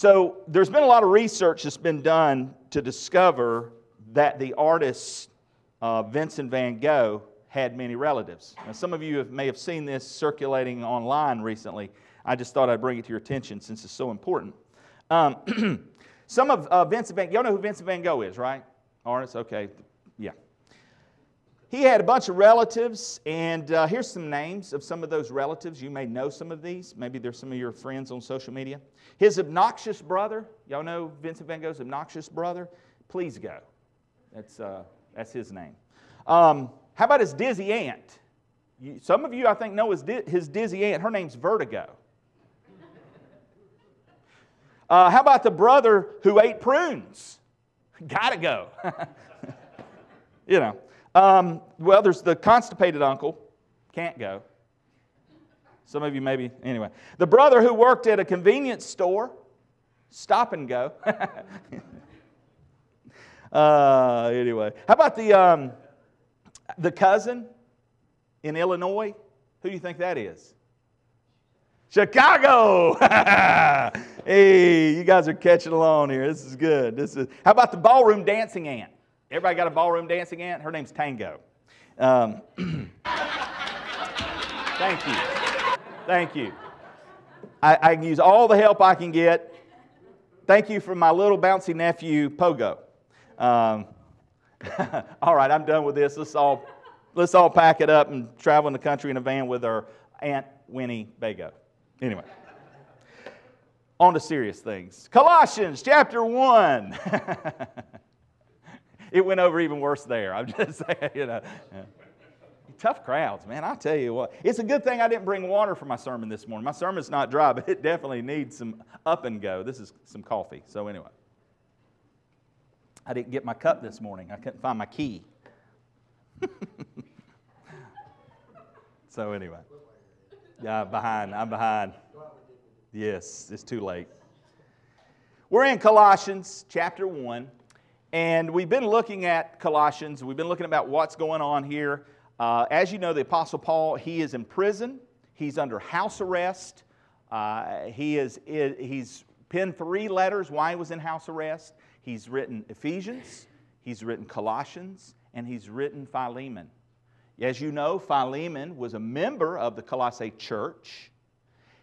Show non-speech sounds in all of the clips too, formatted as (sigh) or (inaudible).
So there's been a lot of research that's been done to discover that the artist uh, Vincent van Gogh had many relatives. Now, some of you have, may have seen this circulating online recently. I just thought I'd bring it to your attention since it's so important. Um, (clears throat) some of uh, Vincent van Gogh, y'all know who Vincent van Gogh is, right? Artist, okay. He had a bunch of relatives, and uh, here's some names of some of those relatives. You may know some of these. Maybe they're some of your friends on social media. His obnoxious brother, y'all know Vincent van Gogh's obnoxious brother? Please go. That's, uh, that's his name. Um, how about his dizzy aunt? You, some of you, I think, know his, his dizzy aunt. Her name's Vertigo. Uh, how about the brother who ate prunes? (laughs) Gotta go. (laughs) you know. Um, well, there's the constipated uncle. Can't go. Some of you maybe, anyway. The brother who worked at a convenience store. Stop and go. (laughs) uh, anyway. How about the, um, the cousin in Illinois? Who do you think that is? Chicago. (laughs) hey, you guys are catching along here. This is good. This is. How about the ballroom dancing aunt? Everybody got a ballroom dancing aunt? Her name's Tango. Um, (clears throat) thank you. Thank you. I, I, can use all the help I can get. Thank you for my little bouncy nephew, Pogo. Um, (laughs) all right, I'm done with this. Let's all, let's all pack it up and travel in the country in a van with our Aunt Winnie Bago. Anyway, on to serious things. Colossians chapter 1. (laughs) it went over even worse there. I'm (laughs) just saying, you know. Tough crowds, man. I tell you what. It's a good thing I didn't bring water for my sermon this morning. My sermon's not dry, but it definitely needs some up and go. This is some coffee. So, anyway. I didn't get my cup this morning. I couldn't find my key. (laughs) so, anyway. Yeah, I'm behind. I'm behind. Yes, it's too late. We're in Colossians chapter 1, and we've been looking at Colossians. We've been looking about what's going on here. Uh, as you know, the Apostle Paul, he is in prison, he's under house arrest. Uh, he is, he's penned three letters why he was in house arrest. He's written Ephesians, he's written Colossians, and he's written Philemon. As you know, Philemon was a member of the Colossae church.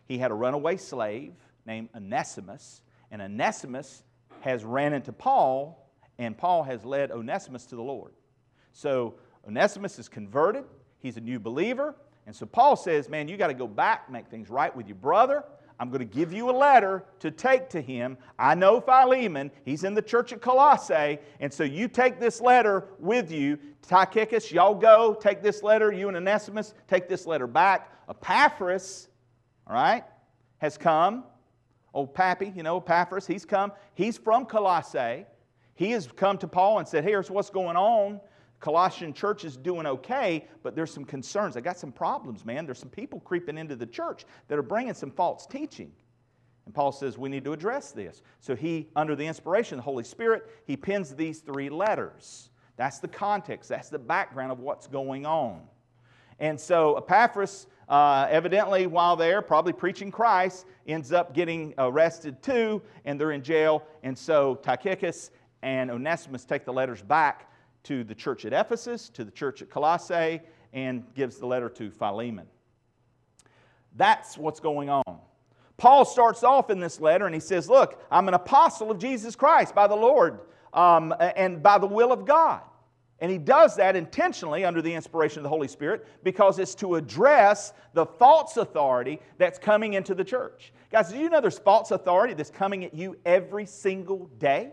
He had a runaway slave named Onesimus, and Onesimus has ran into Paul, and Paul has led Onesimus to the Lord. So Onesimus is converted, he's a new believer, and so Paul says, Man, you got to go back, make things right with your brother. I'm going to give you a letter to take to him. I know Philemon, he's in the church at Colossae, and so you take this letter with you. Tychicus, y'all go, take this letter. You and Onesimus, take this letter back. Epaphras, all right, has come. Old Pappy, you know, Epaphras, he's come. He's from Colossae. He has come to Paul and said, Here's what's going on. Colossian church is doing okay, but there's some concerns. I got some problems, man. There's some people creeping into the church that are bringing some false teaching. And Paul says we need to address this. So he, under the inspiration of the Holy Spirit, he pens these three letters. That's the context, that's the background of what's going on. And so Epaphras, uh, evidently, while there, probably preaching Christ, ends up getting arrested too, and they're in jail. And so Tychicus and Onesimus take the letters back to the church at Ephesus, to the church at Colossae, and gives the letter to Philemon. That's what's going on. Paul starts off in this letter and he says, Look, I'm an apostle of Jesus Christ by the Lord um, and by the will of God. And he does that intentionally under the inspiration of the Holy Spirit because it's to address the false authority that's coming into the church. Guys, do you know there's false authority that's coming at you every single day?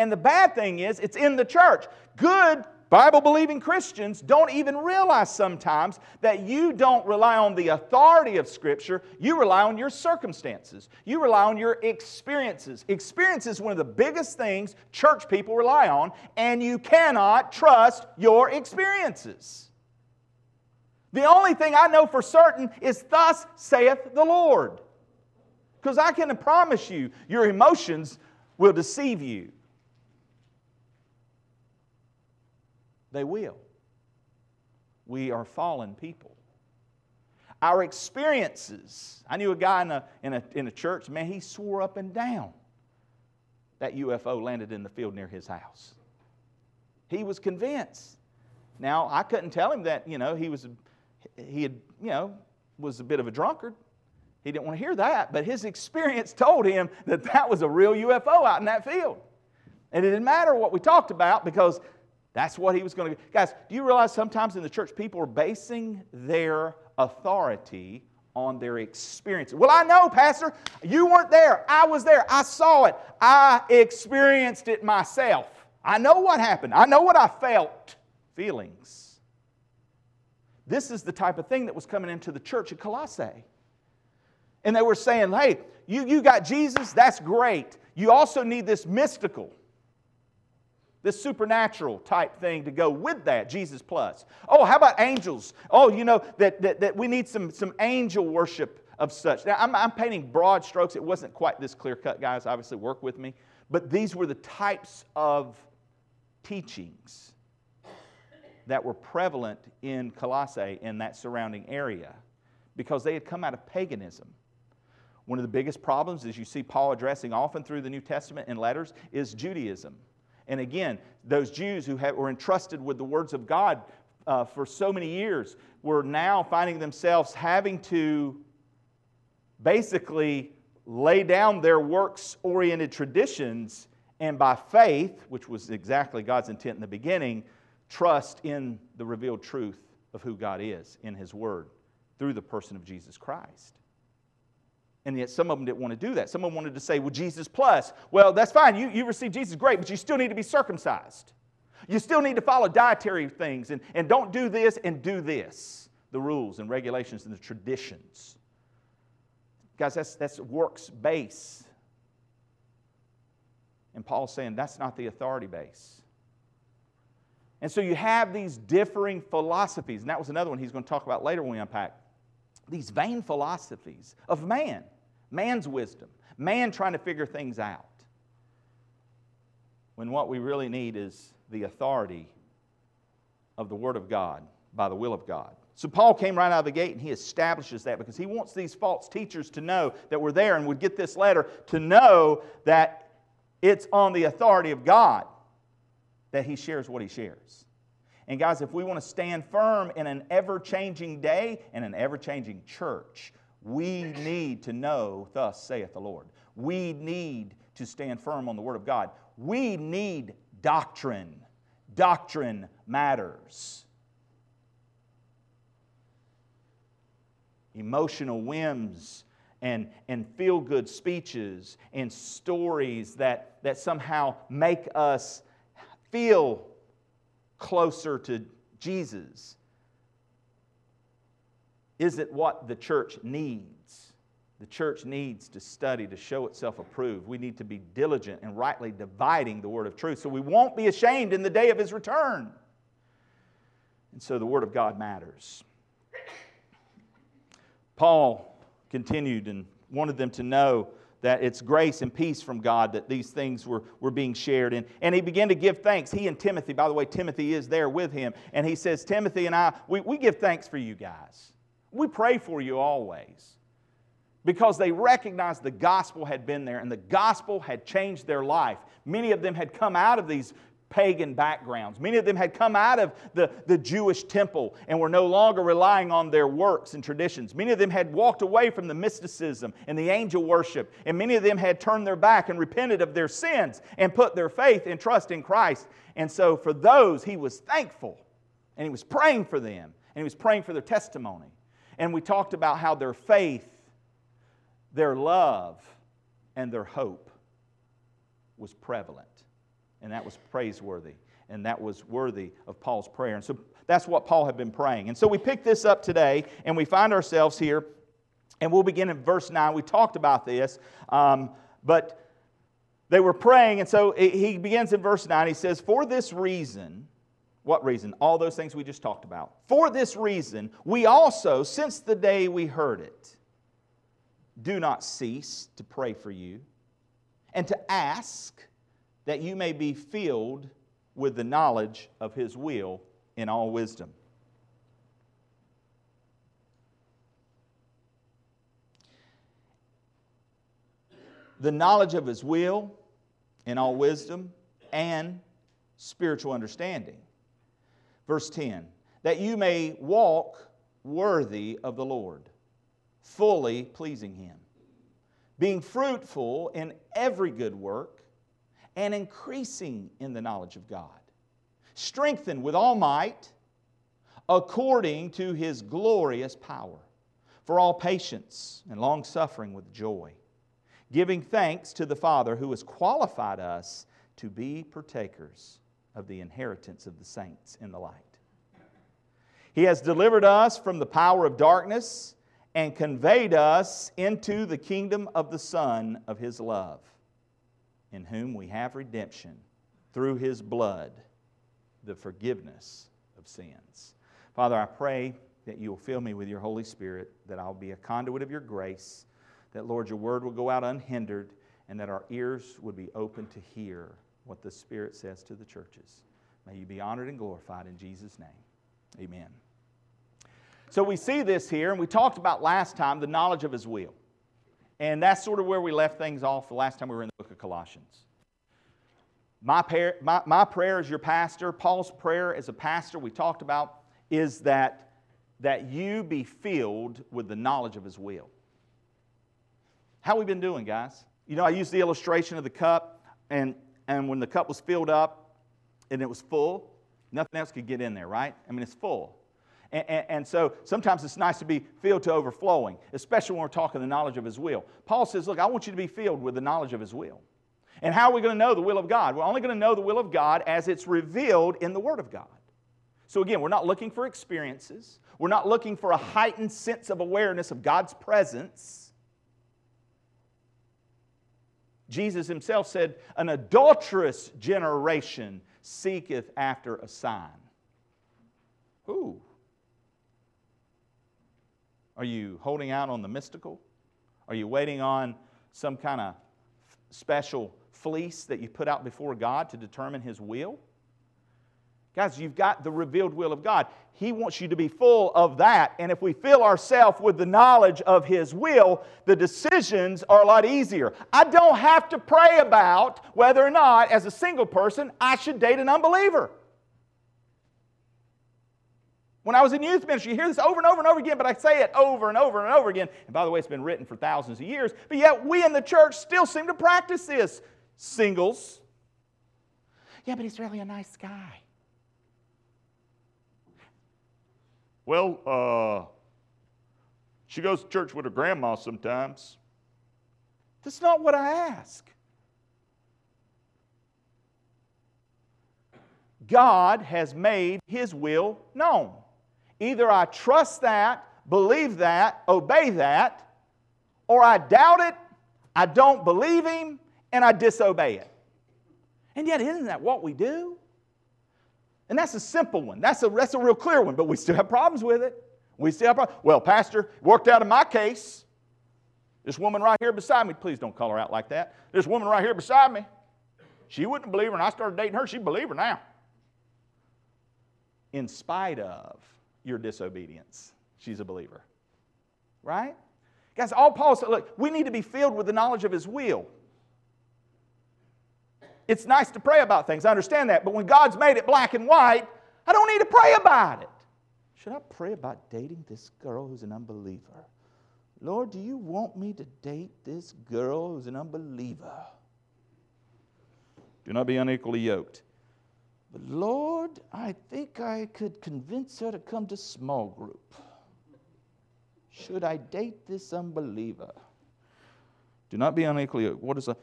And the bad thing is, it's in the church. Good Bible believing Christians don't even realize sometimes that you don't rely on the authority of Scripture, you rely on your circumstances. You rely on your experiences. Experience is one of the biggest things church people rely on, and you cannot trust your experiences. The only thing I know for certain is, Thus saith the Lord. Because I can promise you, your emotions will deceive you. They will. We are fallen people. our experiences. I knew a guy in a, in a, in a church, man, he swore up and down that UFO landed in the field near his house. He was convinced. Now, I couldn't tell him that, you know, he was, he had, you know, was a bit of a drunkard. He didn't want to hear that, but his experience told him that that was a real UFO out in that field. And it didn't matter what we talked about because that's what he was going to do. Guys, do you realize sometimes in the church people are basing their authority on their experience? Well, I know, Pastor, you weren't there. I was there. I saw it. I experienced it myself. I know what happened. I know what I felt. Feelings. This is the type of thing that was coming into the church at Colossae. And they were saying, hey, you, you got Jesus, that's great. You also need this mystical this supernatural type thing to go with that, Jesus plus. Oh, how about angels? Oh, you know, that, that, that we need some, some angel worship of such. Now, I'm, I'm painting broad strokes. It wasn't quite this clear cut, guys. Obviously, work with me. But these were the types of teachings that were prevalent in Colossae in that surrounding area because they had come out of paganism. One of the biggest problems, as you see Paul addressing often through the New Testament in letters, is Judaism. And again, those Jews who have, were entrusted with the words of God uh, for so many years were now finding themselves having to basically lay down their works oriented traditions and by faith, which was exactly God's intent in the beginning, trust in the revealed truth of who God is in His Word through the person of Jesus Christ. And yet some of them didn't want to do that. Some of them wanted to say, well, Jesus plus. Well, that's fine. You, you receive Jesus, great, but you still need to be circumcised. You still need to follow dietary things and, and don't do this and do this. The rules and regulations and the traditions. Guys, that's, that's works base. And Paul's saying that's not the authority base. And so you have these differing philosophies. And that was another one he's going to talk about later when we unpack these vain philosophies of man, man's wisdom, man trying to figure things out. When what we really need is the authority of the Word of God by the will of God. So Paul came right out of the gate and he establishes that because he wants these false teachers to know that we're there and would get this letter to know that it's on the authority of God that he shares what he shares. And guys, if we want to stand firm in an ever changing day and an ever changing church, we need to know, thus saith the Lord. We need to stand firm on the Word of God. We need doctrine. Doctrine matters. Emotional whims and, and feel good speeches and stories that, that somehow make us feel closer to Jesus is it what the church needs. The church needs to study to show itself approved. We need to be diligent and rightly dividing the word of truth so we won't be ashamed in the day of his return. And so the word of God matters. Paul continued and wanted them to know that it's grace and peace from God that these things were, were being shared. And, and he began to give thanks. He and Timothy, by the way, Timothy is there with him. And he says, Timothy and I, we, we give thanks for you guys. We pray for you always because they recognized the gospel had been there and the gospel had changed their life. Many of them had come out of these pagan backgrounds. Many of them had come out of the, the Jewish temple and were no longer relying on their works and traditions. Many of them had walked away from the mysticism and the angel worship, and many of them had turned their back and repented of their sins and put their faith and trust in Christ. And so for those, he was thankful and he was praying for them and he was praying for their testimony. And we talked about how their faith, their love, and their hope was prevalent and that was praiseworthy and that was worthy of Paul's prayer. And so that's what Paul had been praying. And so we pick this up today and we find ourselves here, and we'll begin in verse 9. We talked about this, um, but they were praying, and so he begins in verse 9. He says, For this reason, what reason? All those things we just talked about. For this reason, we also, since the day we heard it, do not cease to pray for you and to ask that you may be filled with the knowledge of his will in all wisdom. The knowledge of his will in all wisdom and spiritual understanding. Verse 10 that you may walk worthy of the Lord, fully pleasing him, being fruitful in every good work and increasing in the knowledge of God, strengthened with all might according to his glorious power, for all patience and long suffering with joy giving thanks to the Father who has qualified us to be partakers of the inheritance of the saints in the light. He has delivered us from the power of darkness and conveyed us into the kingdom of the Son of His love, in whom we have redemption through His blood, the forgiveness of sins. Father, I pray that you will fill me with your Holy Spirit, that I'll be a conduit of your grace that, Lord, your word will go out unhindered and that our ears would be open to hear what the Spirit says to the churches. May you be honored and glorified in Jesus' name. Amen. So we see this here, and we talked about last time the knowledge of His will. And that's sort of where we left things off the last time we were in Colossians. My, prayer, my, my prayer as your pastor, Paul's prayer as a pastor, we talked about, is that, that you be filled with the knowledge of His will. How we been doing, guys? You know, I used the illustration of the cup, and, and when the cup was filled up and it was full, nothing else could get in there, right? I mean, it's full. And, and, and, so sometimes it's nice to be filled to overflowing, especially when we're talking the knowledge of His will. Paul says, Look, I want you to be filled with the knowledge of His will. And how are we going to know the will of God? We're only going to know the will of God as it's revealed in the Word of God. So again, we're not looking for experiences, we're not looking for a heightened sense of awareness of God's presence. Jesus himself said, An adulterous generation seeketh after a sign. Who? Are you holding out on the mystical? Are you waiting on some kind of special fleece that you put out before God to determine His will? Guys, you've got the revealed will of God. He wants you to be full of that. And if we fill ourselves with the knowledge of His will, the decisions are a lot easier. I don't have to pray about whether or not, as a single person, I should date an unbeliever. When I was in youth ministry, you hear this over and over and over again, but I say it over and over and over again. And by the way, it's been written for thousands of years, but yet we in the church still seem to practice this. Singles. Yeah, but he's really a nice guy. Well, uh, she goes to church with her grandma sometimes. That's not what I ask. God has made his will known. Either I trust that, believe that, obey that, or I doubt it, I don't believe him, and I disobey it. And yet, isn't that what we do? And that's a simple one. That's a, that's a real clear one, but we still have problems with it. We still have problems. Well, Pastor, worked out in my case. This woman right here beside me, please don't call her out like that. This woman right here beside me, she wouldn't believe her, and I started dating her. She'd believe her now. In spite of your disobedience, she's a believer. Right? Guys, all Paul said, look, we need to be filled with the knowledge of his will. It's nice to pray about things, I understand that, but when God's made it black and white, I don't need to pray about it. Should I pray about dating this girl who's an unbeliever? Lord, do you want me to date this girl who's an unbeliever? Do not be unequally yoked. But Lord, I think I could convince her to come to small group. Should I date this unbeliever? Do not be unequally. What is a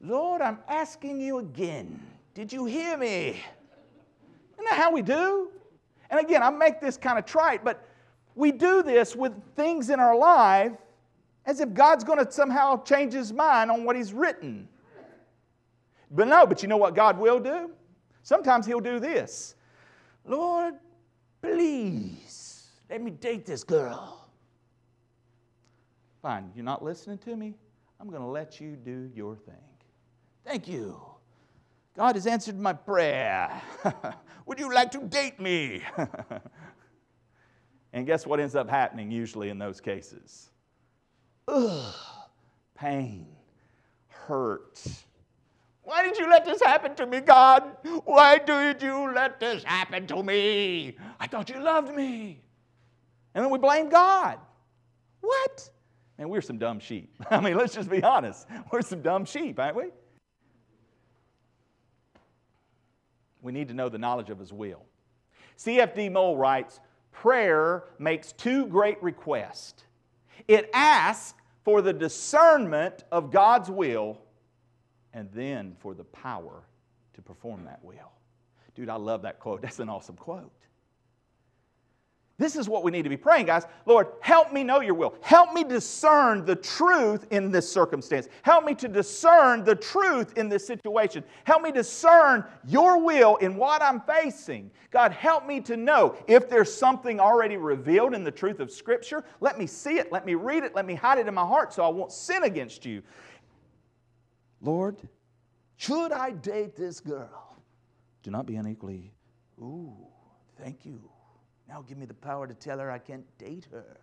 Lord, I'm asking you again. Did you hear me? Isn't that how we do? And again, I make this kind of trite, but we do this with things in our life as if God's going to somehow change his mind on what he's written. But no, but you know what God will do? Sometimes he'll do this Lord, please let me date this girl. Fine, you're not listening to me? I'm going to let you do your thing. Thank you. God has answered my prayer. (laughs) Would you like to date me? (laughs) and guess what ends up happening usually in those cases? Ugh, pain, hurt. Why did you let this happen to me, God? Why did you let this happen to me? I thought you loved me. And then we blame God. What? Man, we're some dumb sheep. (laughs) I mean, let's just be honest. We're some dumb sheep, aren't we? We need to know the knowledge of His will. C.F.D. Moule writes Prayer makes two great requests it asks for the discernment of God's will and then for the power to perform that will. Dude, I love that quote. (laughs) That's an awesome quote. This is what we need to be praying, guys. Lord, help me know your will. Help me discern the truth in this circumstance. Help me to discern the truth in this situation. Help me discern your will in what I'm facing. God, help me to know if there's something already revealed in the truth of Scripture. Let me see it. Let me read it. Let me hide it in my heart so I won't sin against you. Lord, should I date this girl? Do not be unequally. Ooh, thank you. Now give me the power to tell her I can't date her.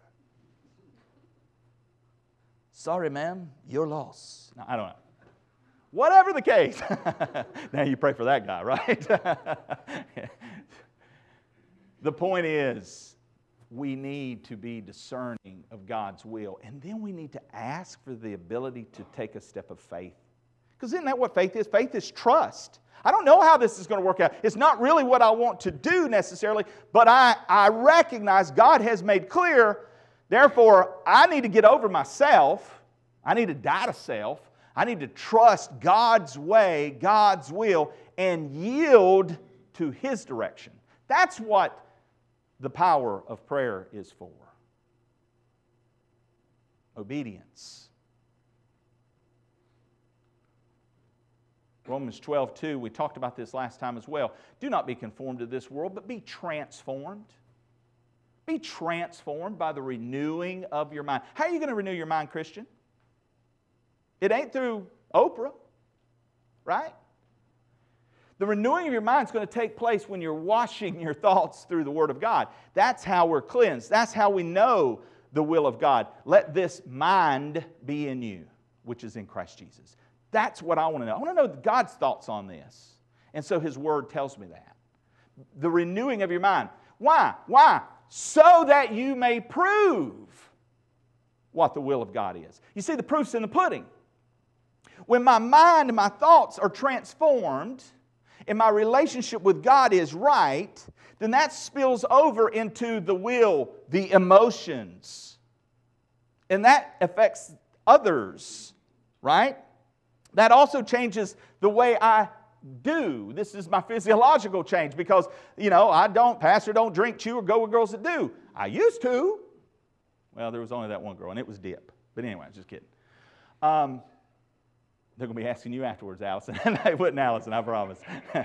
Sorry, ma'am, your loss. No, I don't know. Whatever the case. (laughs) now you pray for that guy, right? (laughs) the point is, we need to be discerning of God's will. And then we need to ask for the ability to take a step of faith. Because isn't that what faith is? Faith is trust. I don't know how this is going to work out. It's not really what I want to do necessarily, but I, I recognize God has made clear, therefore, I need to get over myself. I need to die to self. I need to trust God's way, God's will, and yield to His direction. That's what the power of prayer is for. Obedience. Romans 12, 2, we talked about this last time as well. Do not be conformed to this world, but be transformed. Be transformed by the renewing of your mind. How are you going to renew your mind, Christian? It ain't through Oprah, right? The renewing of your mind is going to take place when you're washing your thoughts through the Word of God. That's how we're cleansed. That's how we know the will of God. Let this mind be in you, which is in Christ Jesus. That's what I want to know. I want to know God's thoughts on this. And so His Word tells me that. The renewing of your mind. Why? Why? So that you may prove what the will of God is. You see, the proof's in the pudding. When my mind and my thoughts are transformed, and my relationship with God is right, then that spills over into the will, the emotions. And that affects others, right? That also changes the way I do. This is my physiological change because, you know, I don't, pastor, don't drink, chew, or go with girls that do. I used to. Well, there was only that one girl, and it was Dip. But anyway, just kidding. Um, they're going to be asking you afterwards, Allison. (laughs) and they wouldn't, Allison, I promise. (laughs)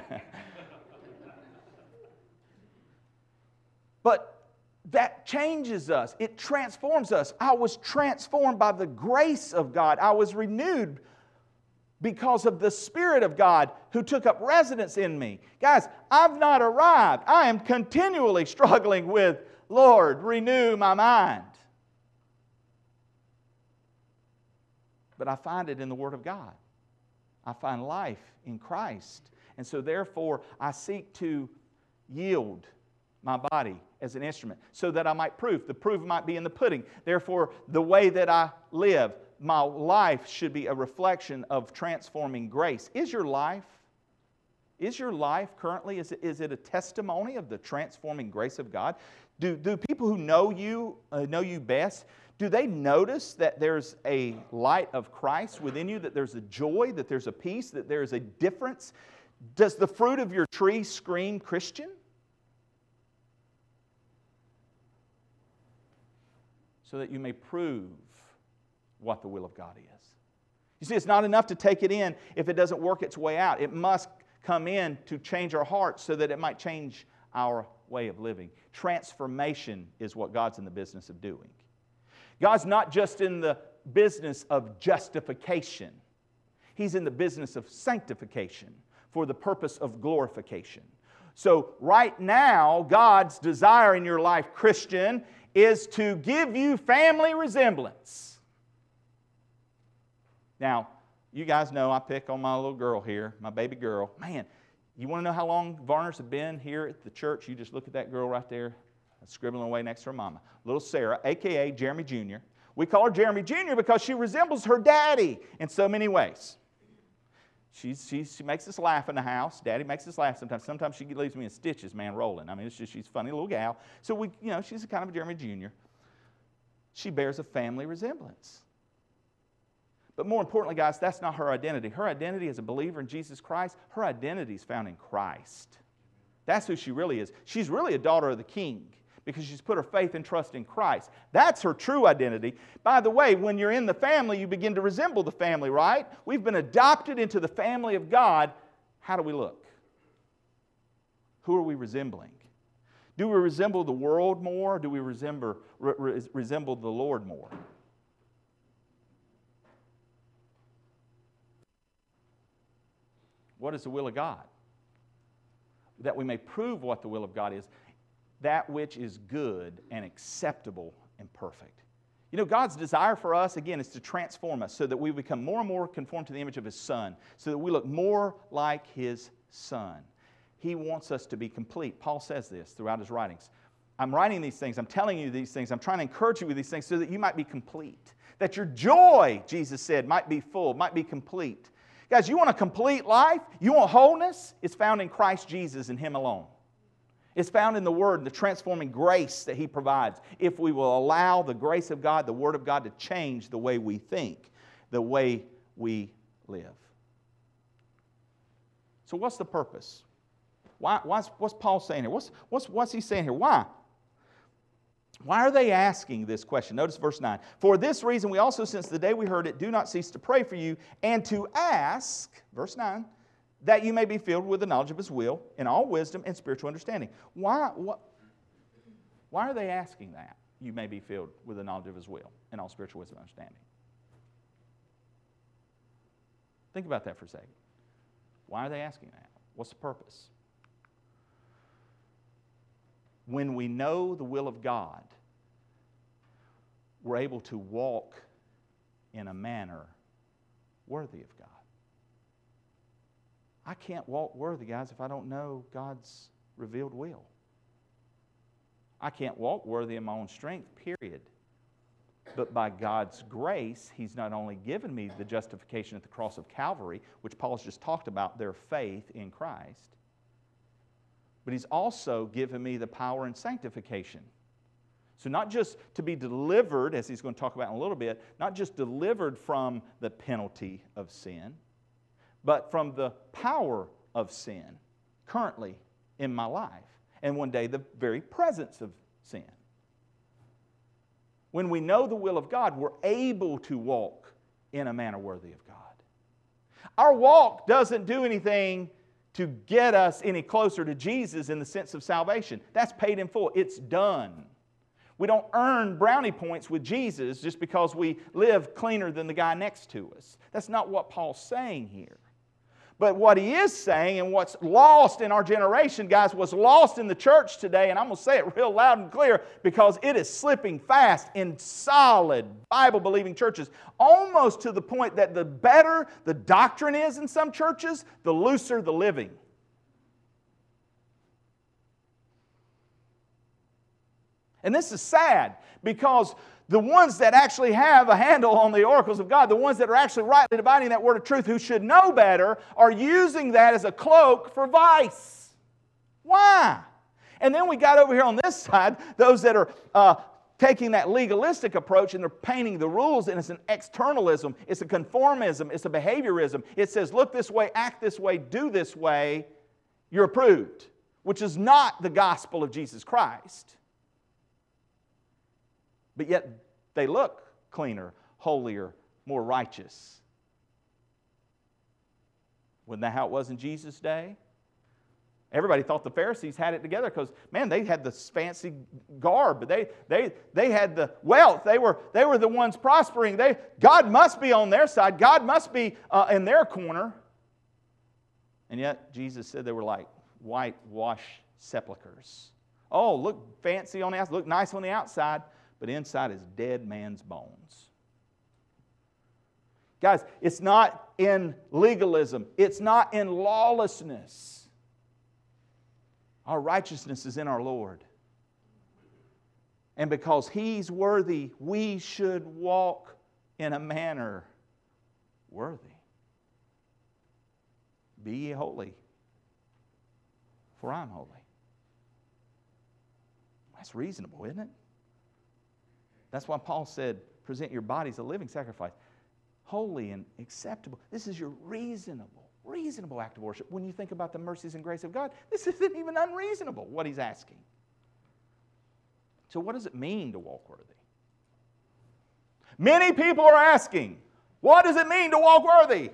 but that changes us, it transforms us. I was transformed by the grace of God, I was renewed because of the Spirit of God who took up residence in me. Guys, I've not arrived. I am continually (laughs) struggling with, Lord, renew my mind. But I find it in the Word of God. I find life in Christ. And so, therefore, I seek to yield my body as an instrument so that I might prove. The proof might be in the pudding. Therefore, the way that I live, my life should be a reflection of transforming grace. Is your life, is your life currently, is it, is it a testimony of the transforming grace of God? Do, do people who know you, uh, know you best, do they notice that there's a light of Christ within you, that there's a joy, that there's a peace, that there's a difference? Does the fruit of your tree scream Christian? So that you may prove what the will of God is. You see, it's not enough to take it in if it doesn't work its way out. It must come in to change our hearts so that it might change our way of living. Transformation is what God's in the business of doing. God's not just in the business of justification, He's in the business of sanctification for the purpose of glorification. So, right now, God's desire in your life, Christian, is to give you family resemblance. Now, you guys know I pick on my little girl here, my baby girl. Man, you want to know how long Varners have been here at the church? You just look at that girl right there, scribbling away next to her mama. Little Sarah, aka Jeremy Jr. We call her Jeremy Jr. because she resembles her daddy in so many ways. She's, she makes us laugh in the house. Daddy makes us laugh sometimes. Sometimes she leaves me in stitches, man, rolling. I mean, it's just, she's a funny little gal. So, we, you know, she's a kind of a Jeremy Jr. She bears a family resemblance. But more importantly, guys, that's not her identity. Her identity as a believer in Jesus Christ, her identity is found in Christ. That's who she really is. She's really a daughter of the king because she's put her faith and trust in Christ. That's her true identity. By the way, when you're in the family, you begin to resemble the family, right? We've been adopted into the family of God. How do we look? Who are we resembling? Do we resemble the world more? do we resemble, re- resemble the Lord more? What is the will of God? That we may prove what the will of God is, that which is good and acceptable and perfect. You know, God's desire for us, again, is to transform us so that we become more and more conformed to the image of His Son, so that we look more like His Son. He wants us to be complete. Paul says this throughout his writings. I'm writing these things, I'm telling you these things, I'm trying to encourage you with these things so that you might be complete. That your joy, Jesus said, might be full, might be complete. Guys, you want a complete life? You want wholeness? It's found in Christ Jesus and Him alone. It's found in the Word, the transforming grace that He provides. If we will allow the grace of God, the Word of God, to change the way we think, the way we live. So, what's the purpose? Why, what's, Paul saying here? What's, what's, what's he saying here? Why? Why are they asking this question? Notice verse 9. For this reason, we also, since the day we heard it, do not cease to pray for you and to ask, verse 9, that you may be filled with the knowledge of his will in all wisdom and spiritual understanding. Why, what, why are they asking that? You may be filled with the knowledge of his will in all spiritual wisdom and understanding. Think about that for a second. Why are they asking that? What's the purpose? When we know the will of God, we're able to walk in a manner worthy of God. I can't walk worthy, guys, if I don't know God's revealed will. I can't walk worthy in my own strength, period. But by God's grace, He's not only given me the justification at the cross of Calvary, which Paul's just talked about, their faith in Christ, but He's also given me the power and sanctification. So, not just to be delivered, as He's going to talk about in a little bit, not just delivered from the penalty of sin, but from the power of sin currently in my life, and one day the very presence of sin. When we know the will of God, we're able to walk in a manner worthy of God. Our walk doesn't do anything to get us any closer to Jesus in the sense of salvation. That's paid in full, it's done. We don't earn brownie points with Jesus just because we live cleaner than the guy next to us. That's not what Paul's saying here. But what he is saying, and what's lost in our generation, guys, what's lost in the church today, and I'm going to say it real loud and clear because it is slipping fast in solid Bible believing churches, almost to the point that the better the doctrine is in some churches, the looser the living. And this is sad because the ones that actually have a handle on the oracles of God, the ones that are actually rightly dividing that word of truth, who should know better, are using that as a cloak for vice. Why? And then we got over here on this (laughs) side those that are uh, taking that legalistic approach and they're painting the rules, and it's an externalism, it's a conformism, it's a behaviorism. It says, look this way, act this way, do this way, you're approved, which is not the gospel of Jesus Christ but yet they look cleaner, holier, more righteous. Wasn't that how it was in Jesus' day? Everybody thought the Pharisees had it together because, man, they had this fancy garb. They, they, they had the wealth. They were, they were the ones prospering. They, God must be on their side. God must be uh, in their corner. And yet, Jesus said they were like whitewashed sepulchres. Oh, look fancy on the outside, look nice on the outside, but inside is dead man's bones. Guys, it's not in legalism, it's not in lawlessness. Our righteousness is in our Lord. And because He's worthy, we should walk in a manner worthy. Be ye holy, for I'm holy. That's reasonable, isn't it? That's why Paul said, present your bodies a living sacrifice, holy and acceptable. This is your reasonable, reasonable act of worship. When you think about the mercies and grace of God, this (laughs) isn't even unreasonable what he's asking. So, what does it mean to walk worthy? Many people are asking, what does it mean to walk worthy?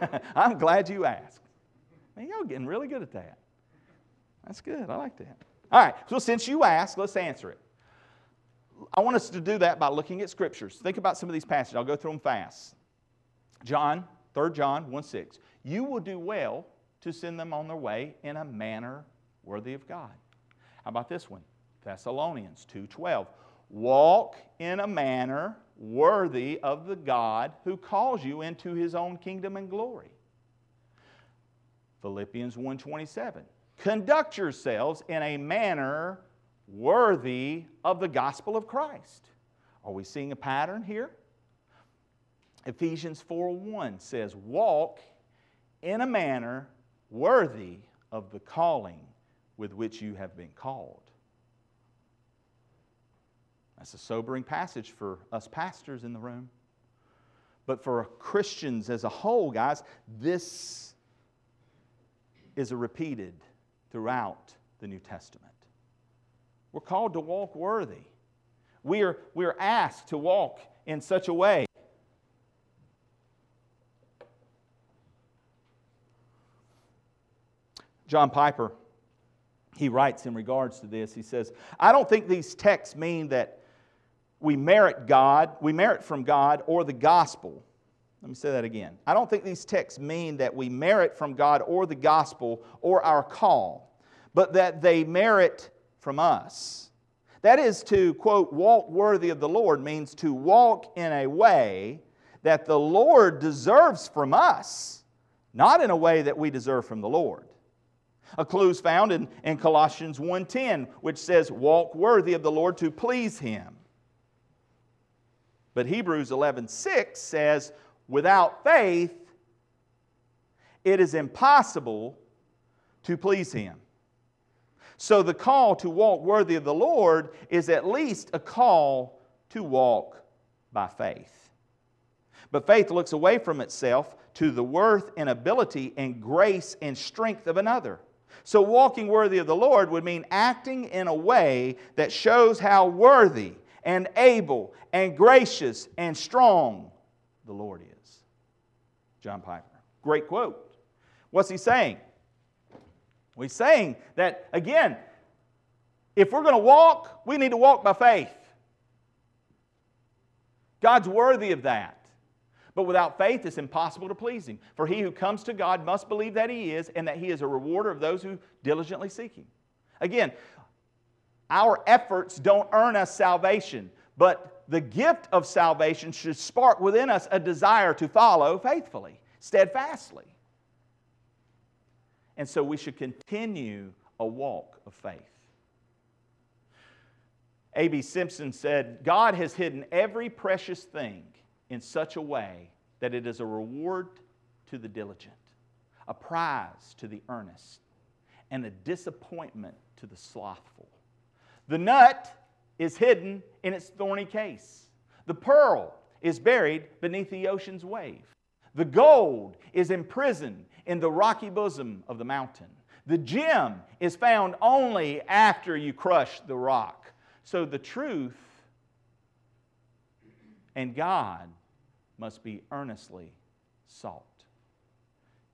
(laughs) I'm glad you asked. Man, y'all getting really good at that. That's good. I like that. All right, so since you asked, let's answer it. I want us to do that by looking at scriptures. Think about some of these passages. I'll go through them fast. John, 3 John 1 6. You will do well to send them on their way in a manner worthy of God. How about this one? Thessalonians 2:12. Walk in a manner worthy of the God who calls you into his own kingdom and glory. Philippians 1:27. Conduct yourselves in a manner worthy of the gospel of Christ. Are we seeing a pattern here? Ephesians 4:1 says, "Walk in a manner worthy of the calling with which you have been called." That's a sobering passage for us pastors in the room. But for Christians as a whole, guys, this is repeated throughout the New Testament. We're called to walk worthy. We are, we are asked to walk in such a way. John Piper, he writes in regards to this, he says, I don't think these texts mean that we merit God, we merit from God or the gospel. Let me say that again. I don't think these texts mean that we merit from God or the gospel or our call, but that they merit from us. That is to, quote, walk worthy of the Lord means to walk in a way that the Lord deserves from us, not in a way that we deserve from the Lord. A clue is found in, in Colossians 1.10, which says, walk worthy of the Lord to please Him. But Hebrews 11.6 says, without faith, it is impossible to please Him. So the call to walk worthy of the Lord is at least a call to walk by faith. But faith looks away from itself to the worth and ability and grace and strength of another. So, walking worthy of the Lord would mean acting in a way that shows how worthy and able and gracious and strong the Lord is. John Piper. Great quote. What's he saying? We're saying that, again, if we're going to walk, we need to walk by faith. God's worthy of that. But without faith, it's impossible to please Him. For he who comes to God must believe that He is, and that He is a rewarder of those who diligently seek Him. Again, our efforts don't earn us salvation, but the gift of salvation should spark within us a desire to follow faithfully, steadfastly. And so we should continue a walk of faith. A.B. Simpson said, God has hidden every precious thing in such a way that it is a reward to the diligent, a prize to the earnest, and a disappointment to the slothful. The nut is hidden in its thorny case, the pearl is buried beneath the ocean's wave. The gold is imprisoned in the rocky bosom of the mountain. The gem is found only after you crush the rock. So the truth and God must be earnestly sought.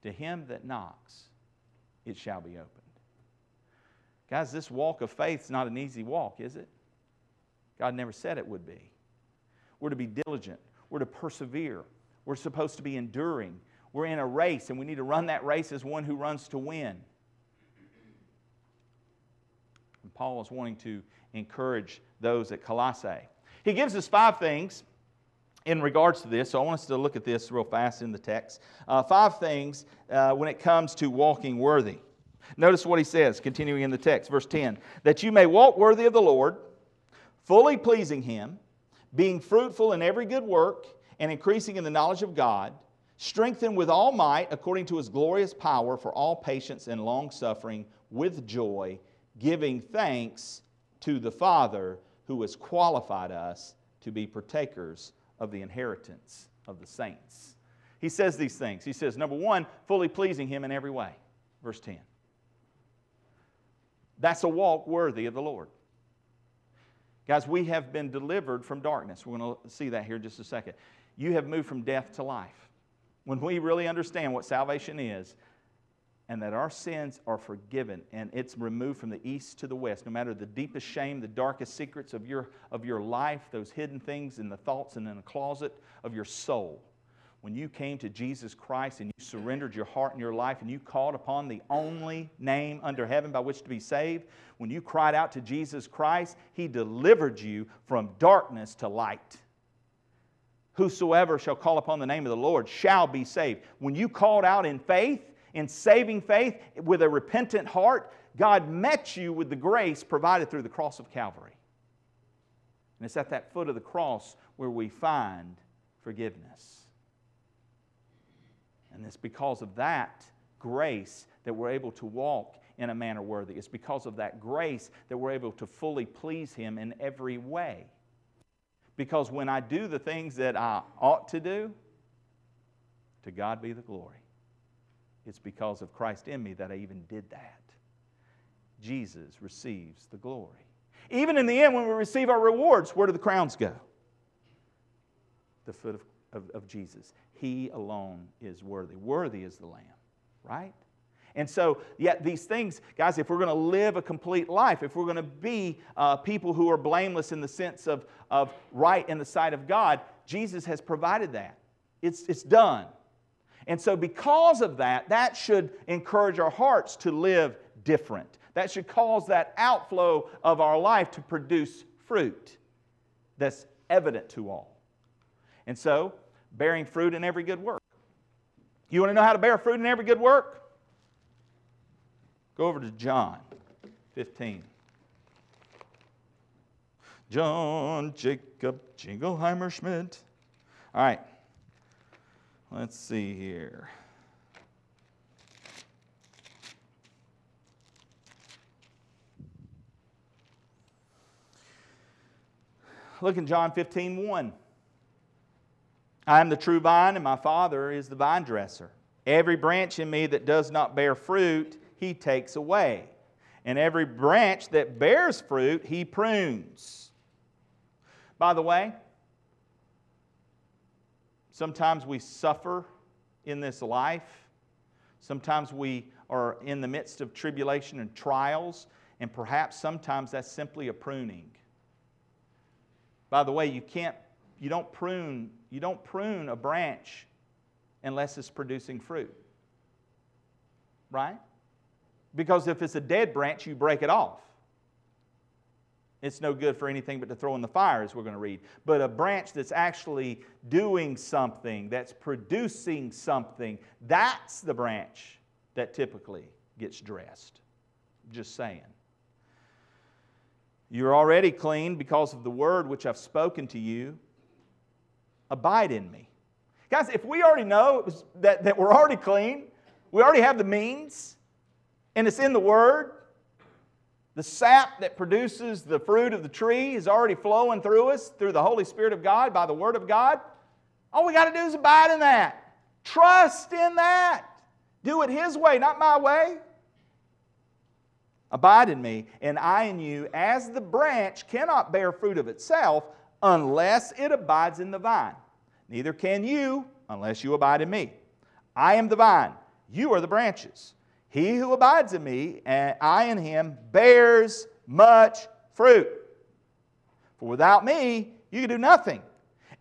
To him that knocks, it shall be opened. Guys, this walk of faith is not an easy walk, is it? God never said it would be. We're to be diligent, we're to persevere, we're supposed to be enduring, we're in a race and we need to run that race as one who runs to win. And Paul is wanting to encourage those at Colossae. He gives us five things in regards to this. So I want us to look at this real fast in the text. Uh, five things uh, when it comes to walking worthy. Notice what he says, continuing in the text, verse 10 that you may walk worthy of the Lord, fully pleasing him, being fruitful in every good work, and increasing in the knowledge of God, strengthened with all might according to his glorious power for all patience and long suffering with joy, giving thanks to the Father who has qualified us to be partakers of the inheritance of the saints. He says these things. He says, number one, fully pleasing him in every way. Verse 10. That's a walk worthy of the Lord. Guys, we have been delivered from darkness. We're going to see that here in just a second. You have moved from death to life. When we really understand what salvation is, and that our sins are forgiven and it's removed from the east to the west no matter the deepest shame the darkest secrets of your, of your life those hidden things in the thoughts and in the closet of your soul. When you came to jesus christ and you surrendered your heart and your life and you called upon the only name under heaven by which to be saved when you cried out to jesus christ he delivered you from darkness to light whosoever shall call upon the name of the lord shall be saved when you called out in faith in saving faith with a repentant heart, God met you with the grace provided through the cross of Calvary. And it's at that foot of the cross where we find forgiveness. And it's because of that grace that we're able to walk in a manner worthy. It's because of that grace that we're able to fully please Him in every way. Because when I do the things that I ought to do, to God be the glory. It's because of Christ in me that I even did that. Jesus receives the glory. Even in the end, when we receive our rewards, where do the crowns go? The foot of, of, of Jesus. He alone is worthy. Worthy is the Lamb, right? And so, yet these things, guys, if we're going to live a complete life, if we're going to be uh, people who are blameless in the sense of, of right in the sight of God, Jesus has provided that. It's, it's done. And so, because of that, that should encourage our hearts to live different. That should cause that outflow of our life to produce fruit that's evident to all. And so, bearing fruit in every good work. You want to know how to bear fruit in every good work? Go over to John 15. John Jacob Jingleheimer Schmidt. All right. Let's see here. Look in John 15, 1. I am the true vine, and my Father is the vine dresser. Every branch in me that does not bear fruit, he takes away. And every branch that bears fruit, he prunes. By the way, Sometimes we suffer in this life. Sometimes we are in the midst of tribulation and trials, and perhaps sometimes that's simply a pruning. By the way, you can't you don't prune you don't prune a branch unless it's producing fruit. Right? Because if it's a dead branch, you break it off. It's no good for anything but to throw in the fire, as we're going to read. But a branch that's actually doing something, that's producing something, that's the branch that typically gets dressed. Just saying. You're already clean because of the word which I've spoken to you. Abide in me. Guys, if we already know that, that we're already clean, we already have the means, and it's in the word, the sap that produces the fruit of the tree is already flowing through us through the Holy Spirit of God by the Word of God. All we got to do is abide in that. Trust in that. Do it His way, not my way. Abide in me, and I in you, as the branch cannot bear fruit of itself unless it abides in the vine. Neither can you unless you abide in me. I am the vine, you are the branches. He who abides in me, and I in him, bears much fruit. For without me, you can do nothing.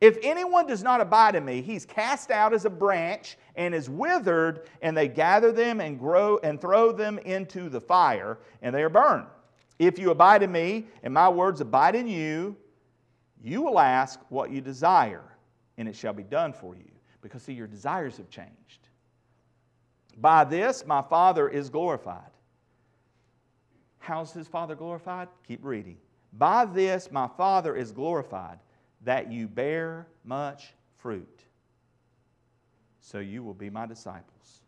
If anyone does not abide in me, he's cast out as a branch and is withered, and they gather them and grow and throw them into the fire, and they are burned. If you abide in me, and my words abide in you, you will ask what you desire, and it shall be done for you. Because, see, your desires have changed. By this, my Father is glorified. How's his Father glorified? Keep reading. By this, my Father is glorified, that you bear much fruit. So you will be my disciples.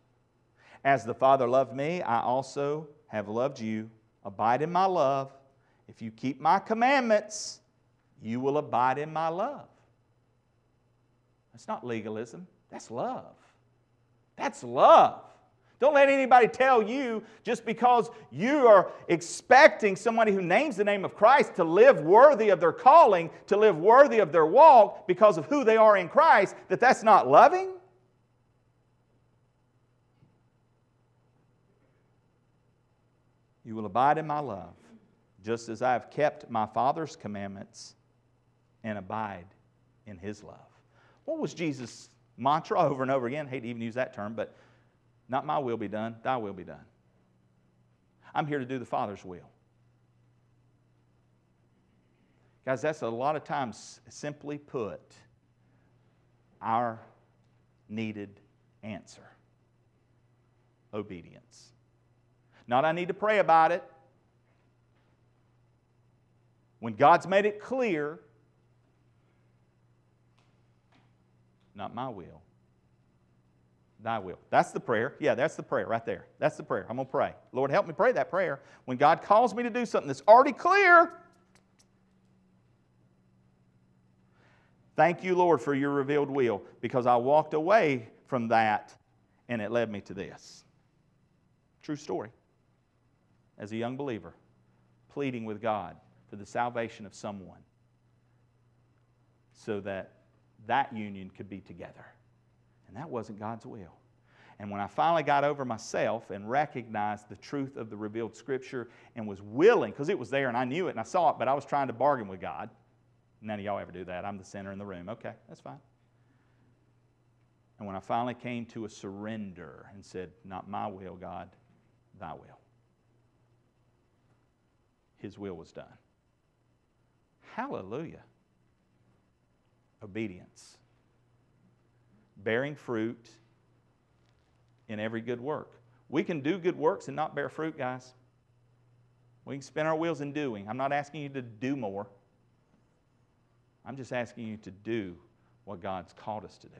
As the Father loved me, I also have loved you. Abide in my love. If you keep my commandments, you will abide in my love. That's not legalism, that's love. That's love. Don't let anybody tell you just because you are expecting somebody who names the name of Christ to live worthy of their calling, to live worthy of their walk because of who they are in Christ, that that's not loving. You will abide in my love, just as I have kept my Father's commandments and abide in his love. What was Jesus' mantra over and over again? I hate to even use that term, but not my will be done, thy will be done. I'm here to do the Father's will. Guys, that's a lot of times, simply put, our needed answer obedience. Not I need to pray about it. When God's made it clear, not my will, thy will. That's the prayer. Yeah, that's the prayer right there. That's the prayer. I'm going to pray. Lord, help me pray that prayer. When God calls me to do something that's already clear, thank you, Lord, for your revealed will because I walked away from that and it led me to this. True story. As a young believer, pleading with God for the salvation of someone so that that union could be together. And that wasn't God's will. And when I finally got over myself and recognized the truth of the revealed scripture and was willing, because it was there and I knew it and I saw it, but I was trying to bargain with God. None of y'all ever do that. I'm the center in the room. Okay, that's fine. And when I finally came to a surrender and said, Not my will, God, thy will, his will was done. Hallelujah. Obedience bearing fruit in every good work. We can do good works and not bear fruit, guys. We can spin our wheels in doing. I'm not asking you to do more. I'm just asking you to do what God's called us to do.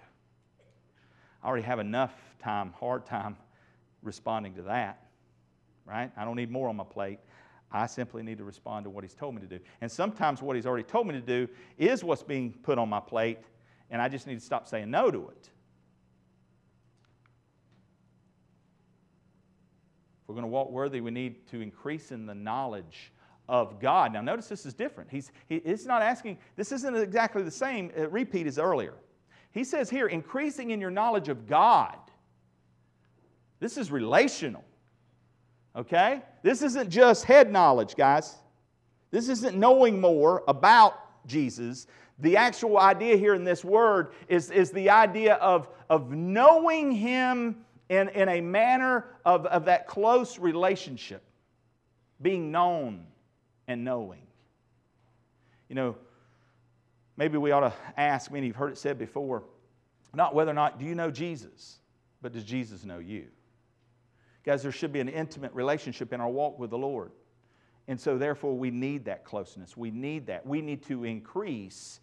I already have enough time, hard time, responding to that, right? I don't need more on my plate. I simply need to respond to what He's told me to do. And sometimes what He's already told me to do is what's being put on my plate, and I just need to stop saying no to it. If we're going to walk worthy, we need to increase in the knowledge of God. Now, notice this is different. He's, he, he's not asking, this isn't exactly the same uh, repeat as earlier. He says here, increasing in your knowledge of God. This is relational. Okay? This isn't just head knowledge, guys. This isn't knowing more about Jesus. The actual idea here in this word is, is the idea of, of knowing Him in, in a manner of, of that close relationship, being known and knowing. You know, maybe we ought to ask, many you've heard it said before, not whether or not do you know Jesus, but does Jesus know you? Guys, there should be an intimate relationship in our walk with the Lord. And so, therefore, we need that closeness. We need that. We need to increase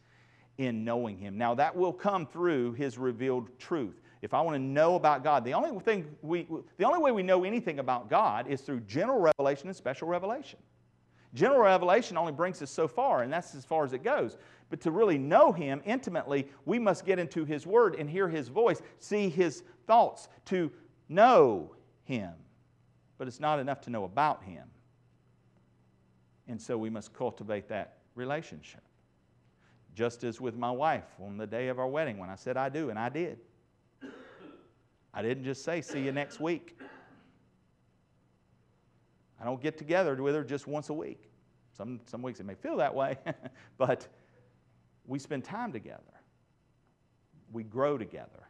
in knowing Him. Now, that will come through His revealed truth. If I want to know about God, the only thing we, the only way we know anything about God is through general revelation and special revelation. General revelation only brings us so far, and that's as far as it goes. But to really know Him intimately, we must get into His Word and hear His voice, see His thoughts, to know Him. But it's not enough to know about Him. And so we must cultivate that relationship. Just as with my wife on the day of our wedding when I said I do, and I did. I didn't just say, see you next week. I don't get together with her just once a week. Some, some weeks it may feel that way, (laughs) but we spend time together. We grow together.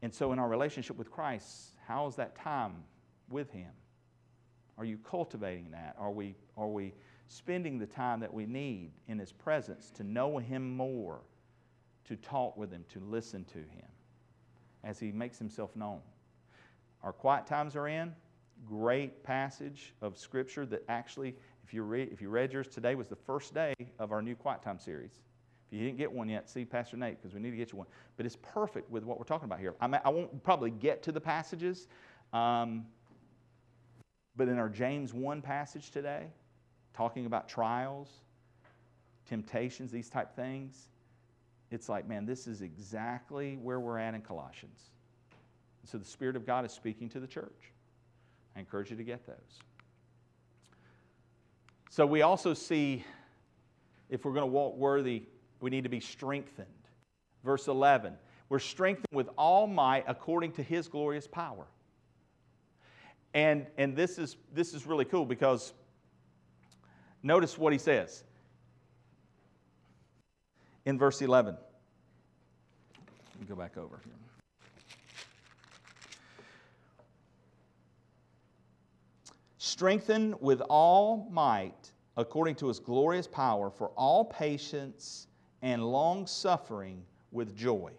And so, in our relationship with Christ, how is that time with Him? Are you cultivating that? Are we, are we spending the time that we need in His presence to know Him more, to talk with Him, to listen to Him as He makes Himself known. Our quiet times are in. Great passage of Scripture that actually, if you, read, if you read yours today, was the first day of our new quiet time series. If you didn't get one yet, see Pastor Nate because we need to get you one. But it's perfect with what we're talking about here. I, mean, I won't probably get to the passages, um, but in our James 1 passage today, talking about trials, temptations, these type things, it's like, man, this is exactly where we're at in Colossians. So the Spirit of God is speaking to the church. I encourage you to get those. So we also see if we're going to walk worthy, we need to be strengthened. Verse 11 we're strengthened with all might according to his glorious power. And, and this, is, this is really cool because notice what he says in verse 11. Let me go back over here. Strengthened with all might according to his glorious power for all patience and long suffering with joy.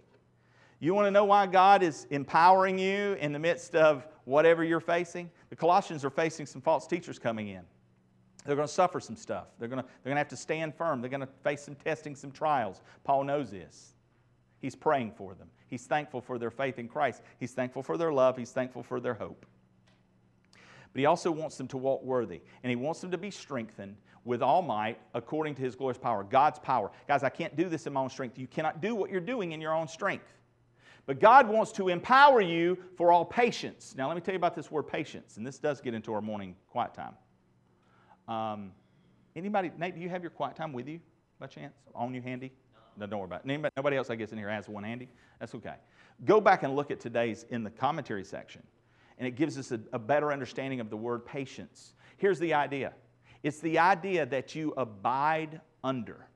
You want to know why God is empowering you in the midst of whatever you're facing? The Colossians are facing some false teachers coming in. They're going to suffer some stuff. They're going to, they're going to have to stand firm. They're going to face some testing, some trials. Paul knows this. He's praying for them. He's thankful for their faith in Christ. He's thankful for their love. He's thankful for their hope. But he also wants them to walk worthy, and he wants them to be strengthened with all might according to his glorious power, God's power. Guys, I can't do this in my own strength. You cannot do what you're doing in your own strength. But God wants to empower you for all patience. Now, let me tell you about this word patience, and this does get into our morning quiet time. Um, anybody, Nate, do you have your quiet time with you by chance? On you handy? No, don't worry about it. Anybody, nobody else, I guess, in here has one handy? That's okay. Go back and look at today's in the commentary section, and it gives us a, a better understanding of the word patience. Here's the idea it's the idea that you abide under.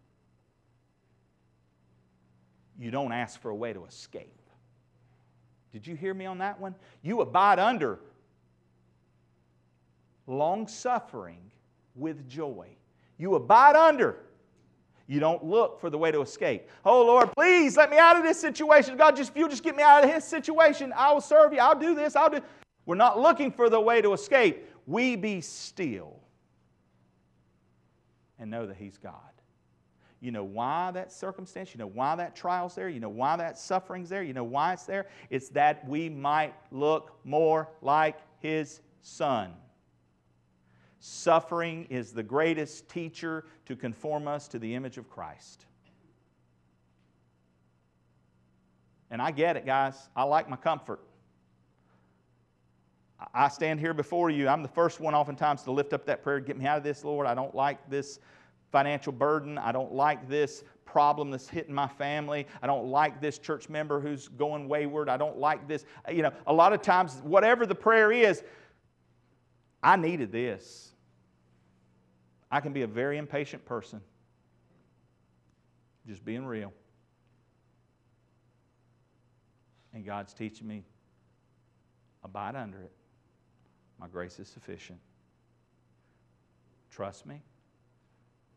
You don't ask for a way to escape. Did you hear me on that one? You abide under long suffering with joy. You abide under. You don't look for the way to escape. Oh Lord, please let me out of this situation. God, just if you just get me out of this situation, I will serve you. I'll do this. I'll do. We're not looking for the way to escape. We be still and know that He's God. You know why that circumstance, you know why that trial's there, you know why that suffering's there, you know why it's there? It's that we might look more like His Son. Suffering is the greatest teacher to conform us to the image of Christ. And I get it, guys. I like my comfort. I stand here before you. I'm the first one, oftentimes, to lift up that prayer get me out of this, Lord. I don't like this financial burden. I don't like this problem that's hitting my family. I don't like this church member who's going wayward. I don't like this. You know, a lot of times, whatever the prayer is, I needed this. I can be a very impatient person. Just being real. And God's teaching me abide under it. My grace is sufficient. Trust me,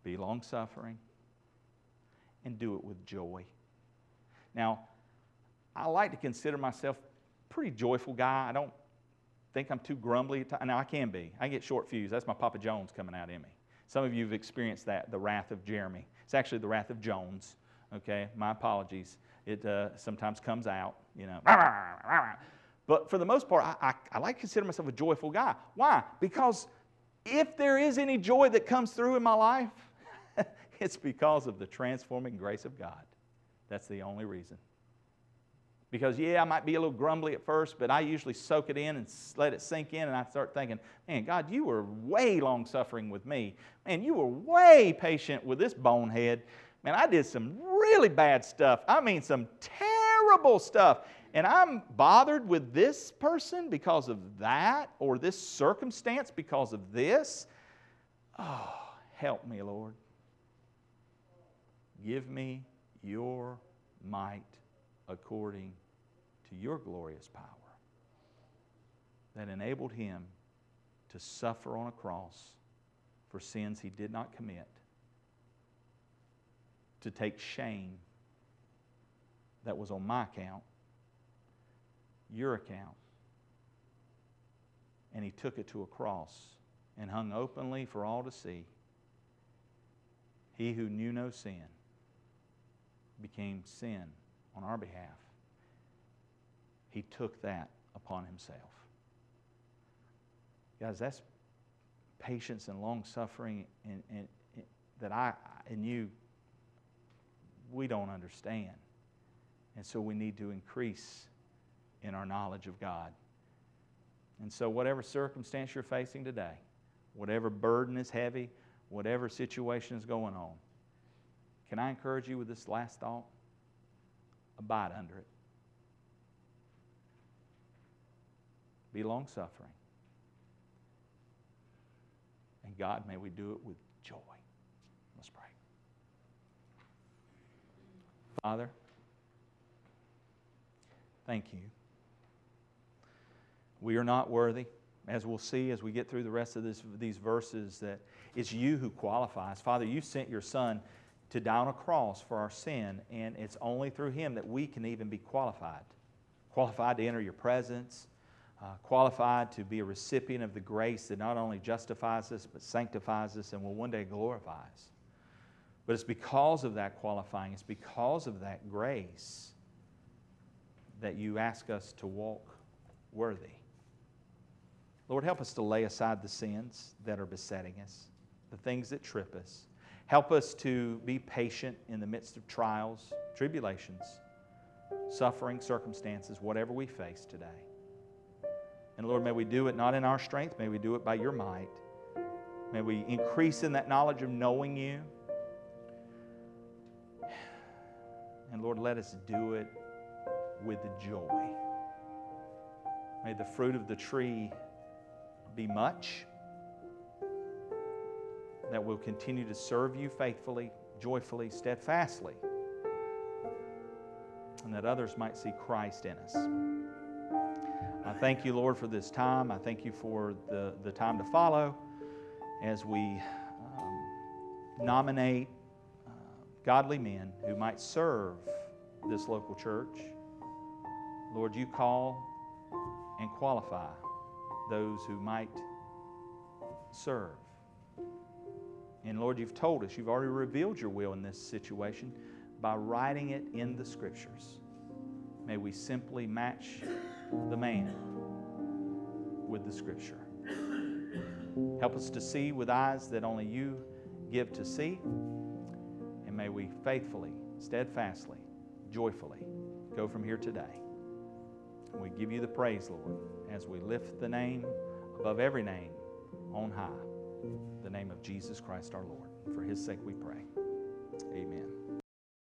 be long suffering, and do it with joy. Now, I like to consider myself a pretty joyful guy. I don't think I'm too grumbly. Now, I can be. I get short fuse. That's my Papa Jones coming out in me. Some of you have experienced that, the wrath of Jeremy. It's actually the wrath of Jones. Okay, my apologies. It uh, sometimes comes out, you know. But for the most part, I, I, I like to consider myself a joyful guy. Why? Because if there is any joy that comes through in my life, (laughs) it's because of the transforming grace of God. That's the only reason. Because, yeah, I might be a little grumbly at first, but I usually soak it in and let it sink in, and I start thinking, man, God, you were way long suffering with me. Man, you were way patient with this bonehead. Man, I did some really bad stuff. I mean, some terrible stuff and I'm bothered with this person because of that, or this circumstance because of this, oh, help me, Lord. Give me your might according your glorious power that enabled him to suffer on a cross for sins he did not commit, to take shame that was on my account, your account, and he took it to a cross and hung openly for all to see. He who knew no sin became sin on our behalf. He took that upon himself. Guys, that's patience and long suffering and, and, and that I and you we don't understand. And so we need to increase in our knowledge of God. And so, whatever circumstance you're facing today, whatever burden is heavy, whatever situation is going on, can I encourage you with this last thought? Abide under it. Be long suffering. And God, may we do it with joy. Let's pray. Father, thank you. We are not worthy, as we'll see as we get through the rest of this, these verses, that it's you who qualifies. Father, you sent your Son to die on a cross for our sin, and it's only through him that we can even be qualified. Qualified to enter your presence, uh, qualified to be a recipient of the grace that not only justifies us, but sanctifies us and will one day glorify us. But it's because of that qualifying, it's because of that grace that you ask us to walk worthy. Lord, help us to lay aside the sins that are besetting us, the things that trip us. Help us to be patient in the midst of trials, tribulations, suffering, circumstances, whatever we face today. And Lord, may we do it not in our strength, may we do it by your might. May we increase in that knowledge of knowing you. And Lord, let us do it with joy. May the fruit of the tree be much, that we'll continue to serve you faithfully, joyfully, steadfastly, and that others might see Christ in us. I thank you, Lord, for this time. I thank you for the, the time to follow as we um, nominate uh, godly men who might serve this local church. Lord, you call and qualify those who might serve. And Lord, you've told us, you've already revealed your will in this situation by writing it in the scriptures. May we simply match the man with the scripture. Help us to see with eyes that only you give to see. And may we faithfully, steadfastly, joyfully go from here today. We give you the praise, Lord, as we lift the name above every name on high, the name of Jesus Christ our Lord. For his sake we pray. Amen.